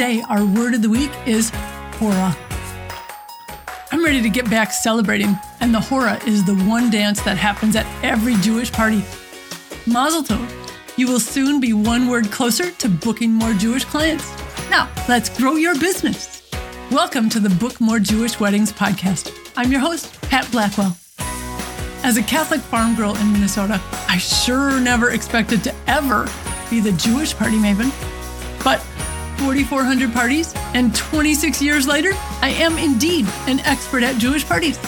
today, our word of the week is hora. I'm ready to get back celebrating, and the hora is the one dance that happens at every Jewish party. Mazel tov! You will soon be one word closer to booking more Jewish clients. Now, let's grow your business. Welcome to the Book More Jewish Weddings podcast. I'm your host, Pat Blackwell. As a Catholic farm girl in Minnesota, I sure never expected to ever be the Jewish party maven. But 4,400 parties, and 26 years later, I am indeed an expert at Jewish parties.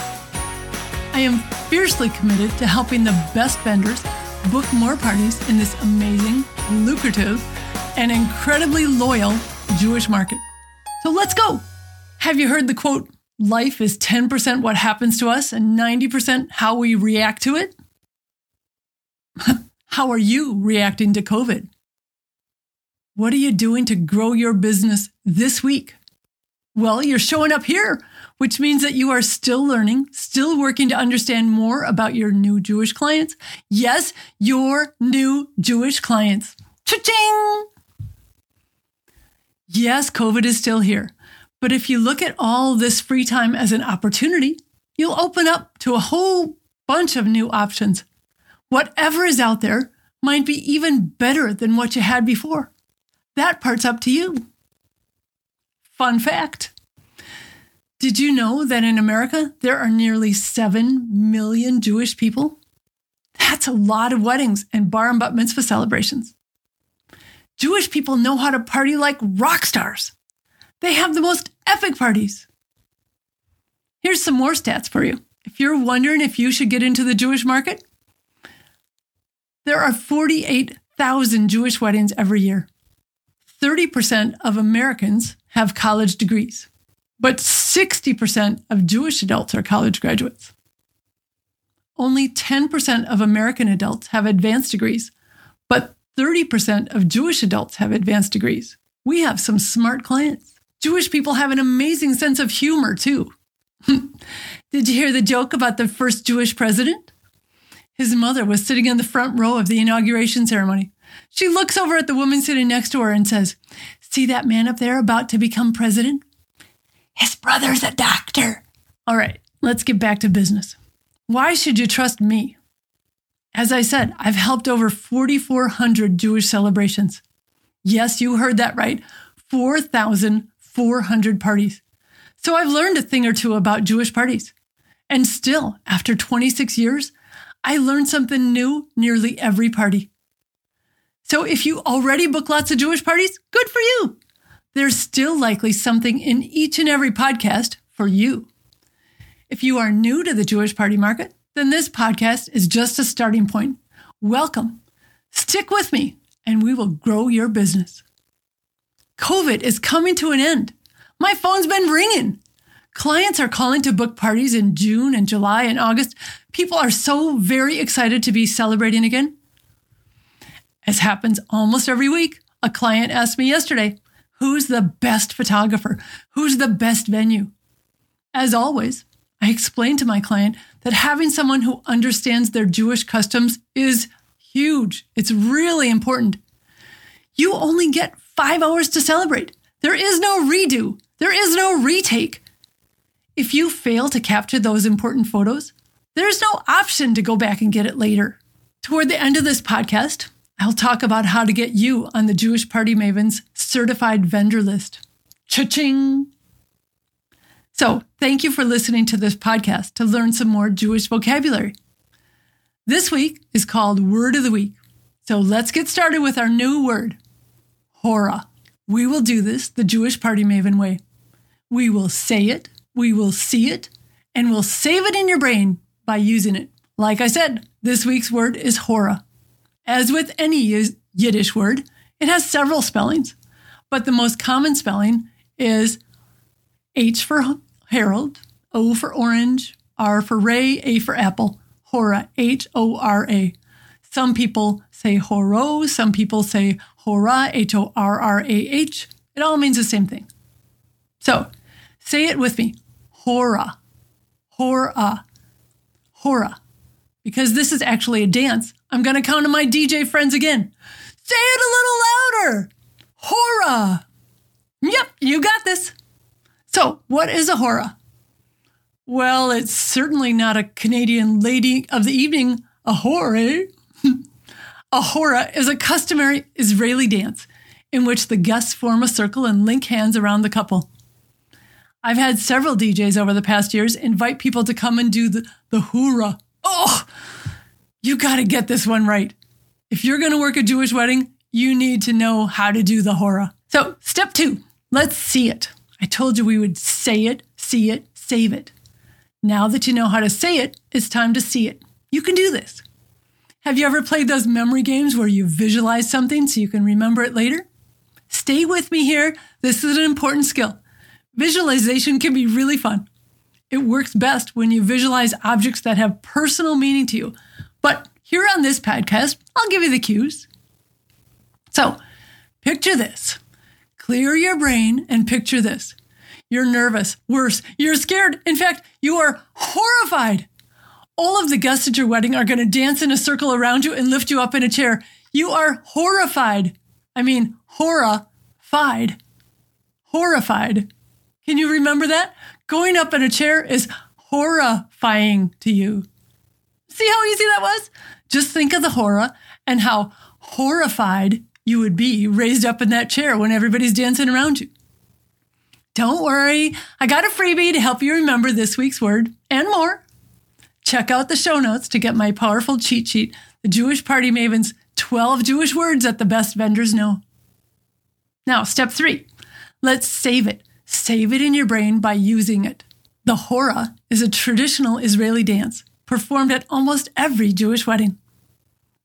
I am fiercely committed to helping the best vendors book more parties in this amazing, lucrative, and incredibly loyal Jewish market. So let's go. Have you heard the quote, life is 10% what happens to us and 90% how we react to it? how are you reacting to COVID? What are you doing to grow your business this week? Well, you're showing up here, which means that you are still learning, still working to understand more about your new Jewish clients. Yes, your new Jewish clients. Cha-ching! Yes, COVID is still here. But if you look at all this free time as an opportunity, you'll open up to a whole bunch of new options. Whatever is out there might be even better than what you had before. That part's up to you. Fun fact Did you know that in America there are nearly 7 million Jewish people? That's a lot of weddings and bar and bat mitzvah celebrations. Jewish people know how to party like rock stars. They have the most epic parties. Here's some more stats for you. If you're wondering if you should get into the Jewish market, there are 48,000 Jewish weddings every year. 30% of Americans have college degrees, but 60% of Jewish adults are college graduates. Only 10% of American adults have advanced degrees, but 30% of Jewish adults have advanced degrees. We have some smart clients. Jewish people have an amazing sense of humor, too. Did you hear the joke about the first Jewish president? His mother was sitting in the front row of the inauguration ceremony. She looks over at the woman sitting next to her and says, See that man up there about to become president? His brother's a doctor. All right, let's get back to business. Why should you trust me? As I said, I've helped over 4,400 Jewish celebrations. Yes, you heard that right 4,400 parties. So I've learned a thing or two about Jewish parties. And still, after 26 years, I learn something new nearly every party. So if you already book lots of Jewish parties, good for you. There's still likely something in each and every podcast for you. If you are new to the Jewish party market, then this podcast is just a starting point. Welcome. Stick with me and we will grow your business. COVID is coming to an end. My phone's been ringing. Clients are calling to book parties in June and July and August. People are so very excited to be celebrating again. As happens almost every week, a client asked me yesterday, Who's the best photographer? Who's the best venue? As always, I explained to my client that having someone who understands their Jewish customs is huge. It's really important. You only get five hours to celebrate. There is no redo, there is no retake. If you fail to capture those important photos, there's no option to go back and get it later. Toward the end of this podcast, I'll talk about how to get you on the Jewish Party Mavens certified vendor list. Cha-ching! So, thank you for listening to this podcast to learn some more Jewish vocabulary. This week is called Word of the Week. So, let's get started with our new word, hora. We will do this the Jewish Party Maven way. We will say it, we will see it, and we'll save it in your brain by using it. Like I said, this week's word is hora. As with any Yiddish word, it has several spellings, but the most common spelling is H for Harold, O for orange, R for Ray, A for apple, Hora, H O R A. Some people say horo, some people say hora, H O R R A H. It all means the same thing. So say it with me hora, hora, hora. Because this is actually a dance, I'm going to count on my DJ friends again. Say it a little louder. Hora. Yep, you got this. So, what is a hora? Well, it's certainly not a Canadian lady of the evening, a hora. Eh? a hora is a customary Israeli dance in which the guests form a circle and link hands around the couple. I've had several DJs over the past years invite people to come and do the, the. You got to get this one right. If you're going to work a Jewish wedding, you need to know how to do the hora. So, step two, let's see it. I told you we would say it, see it, save it. Now that you know how to say it, it's time to see it. You can do this. Have you ever played those memory games where you visualize something so you can remember it later? Stay with me here. This is an important skill. Visualization can be really fun. It works best when you visualize objects that have personal meaning to you. But here on this podcast, I'll give you the cues. So, picture this. Clear your brain and picture this. You're nervous. Worse, you're scared. In fact, you are horrified. All of the guests at your wedding are going to dance in a circle around you and lift you up in a chair. You are horrified. I mean, horrified. Horrified. Can you remember that? Going up in a chair is horrifying to you. See how easy that was? Just think of the horror and how horrified you would be raised up in that chair when everybody's dancing around you. Don't worry, I got a freebie to help you remember this week's word and more. Check out the show notes to get my powerful cheat sheet, the Jewish Party Maven's 12 Jewish words that the best vendors know. Now, step three, let's save it. Save it in your brain by using it. The hora is a traditional Israeli dance performed at almost every Jewish wedding.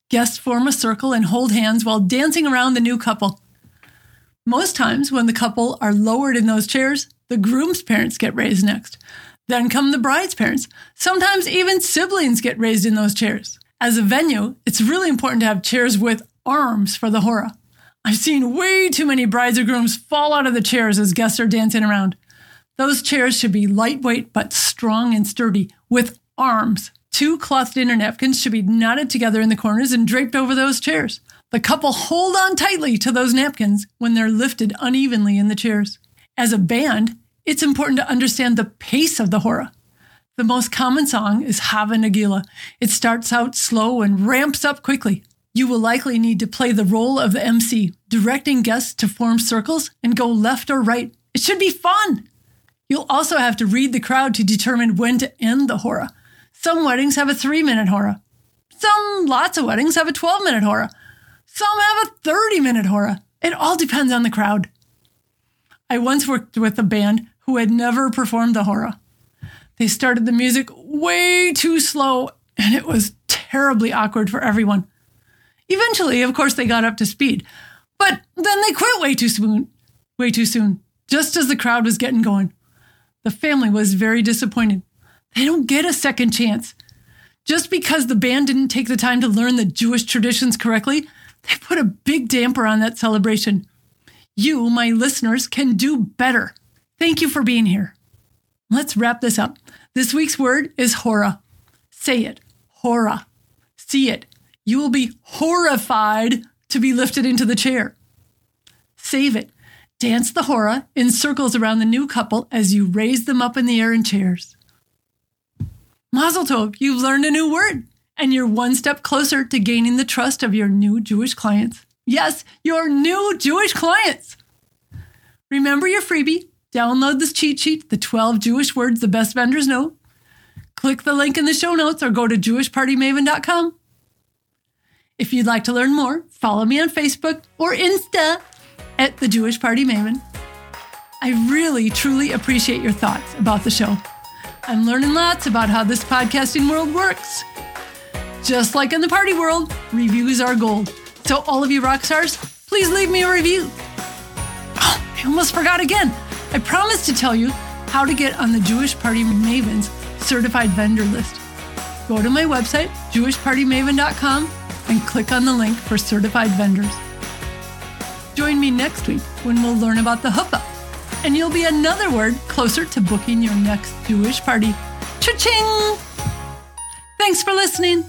Guests form a circle and hold hands while dancing around the new couple. Most times, when the couple are lowered in those chairs, the groom's parents get raised next. Then come the bride's parents. Sometimes even siblings get raised in those chairs. As a venue, it's really important to have chairs with arms for the hora. I've seen way too many brides or grooms fall out of the chairs as guests are dancing around. Those chairs should be lightweight but strong and sturdy with arms. Two cloth dinner napkins should be knotted together in the corners and draped over those chairs. The couple hold on tightly to those napkins when they're lifted unevenly in the chairs. As a band, it's important to understand the pace of the hora. The most common song is Hava Nagila. It starts out slow and ramps up quickly. You will likely need to play the role of the MC, directing guests to form circles and go left or right. It should be fun. You'll also have to read the crowd to determine when to end the hora. Some weddings have a three minute hora. Some, lots of weddings have a 12 minute hora. Some have a 30 minute hora. It all depends on the crowd. I once worked with a band who had never performed the hora. They started the music way too slow, and it was terribly awkward for everyone. Eventually, of course, they got up to speed, but then they quit way too soon, way too soon, just as the crowd was getting going. The family was very disappointed. They don't get a second chance. Just because the band didn't take the time to learn the Jewish traditions correctly, they put a big damper on that celebration. You, my listeners, can do better. Thank you for being here. Let's wrap this up. This week's word is hora. Say it. Hora. See it you will be horrified to be lifted into the chair. Save it. Dance the hora in circles around the new couple as you raise them up in the air in chairs. Mazel tov, you've learned a new word, and you're one step closer to gaining the trust of your new Jewish clients. Yes, your new Jewish clients. Remember your freebie. Download this cheat sheet, the 12 Jewish words the best vendors know. Click the link in the show notes or go to jewishpartymaven.com if you'd like to learn more, follow me on Facebook or Insta at the Jewish Party Maven. I really, truly appreciate your thoughts about the show. I'm learning lots about how this podcasting world works. Just like in the party world, reviews are gold. So, all of you rock stars, please leave me a review. Oh, I almost forgot again. I promised to tell you how to get on the Jewish Party Maven's certified vendor list. Go to my website, jewishpartymaven.com, and click on the link for certified vendors. Join me next week when we'll learn about the huppah, and you'll be another word closer to booking your next Jewish party. Cha-ching! Thanks for listening.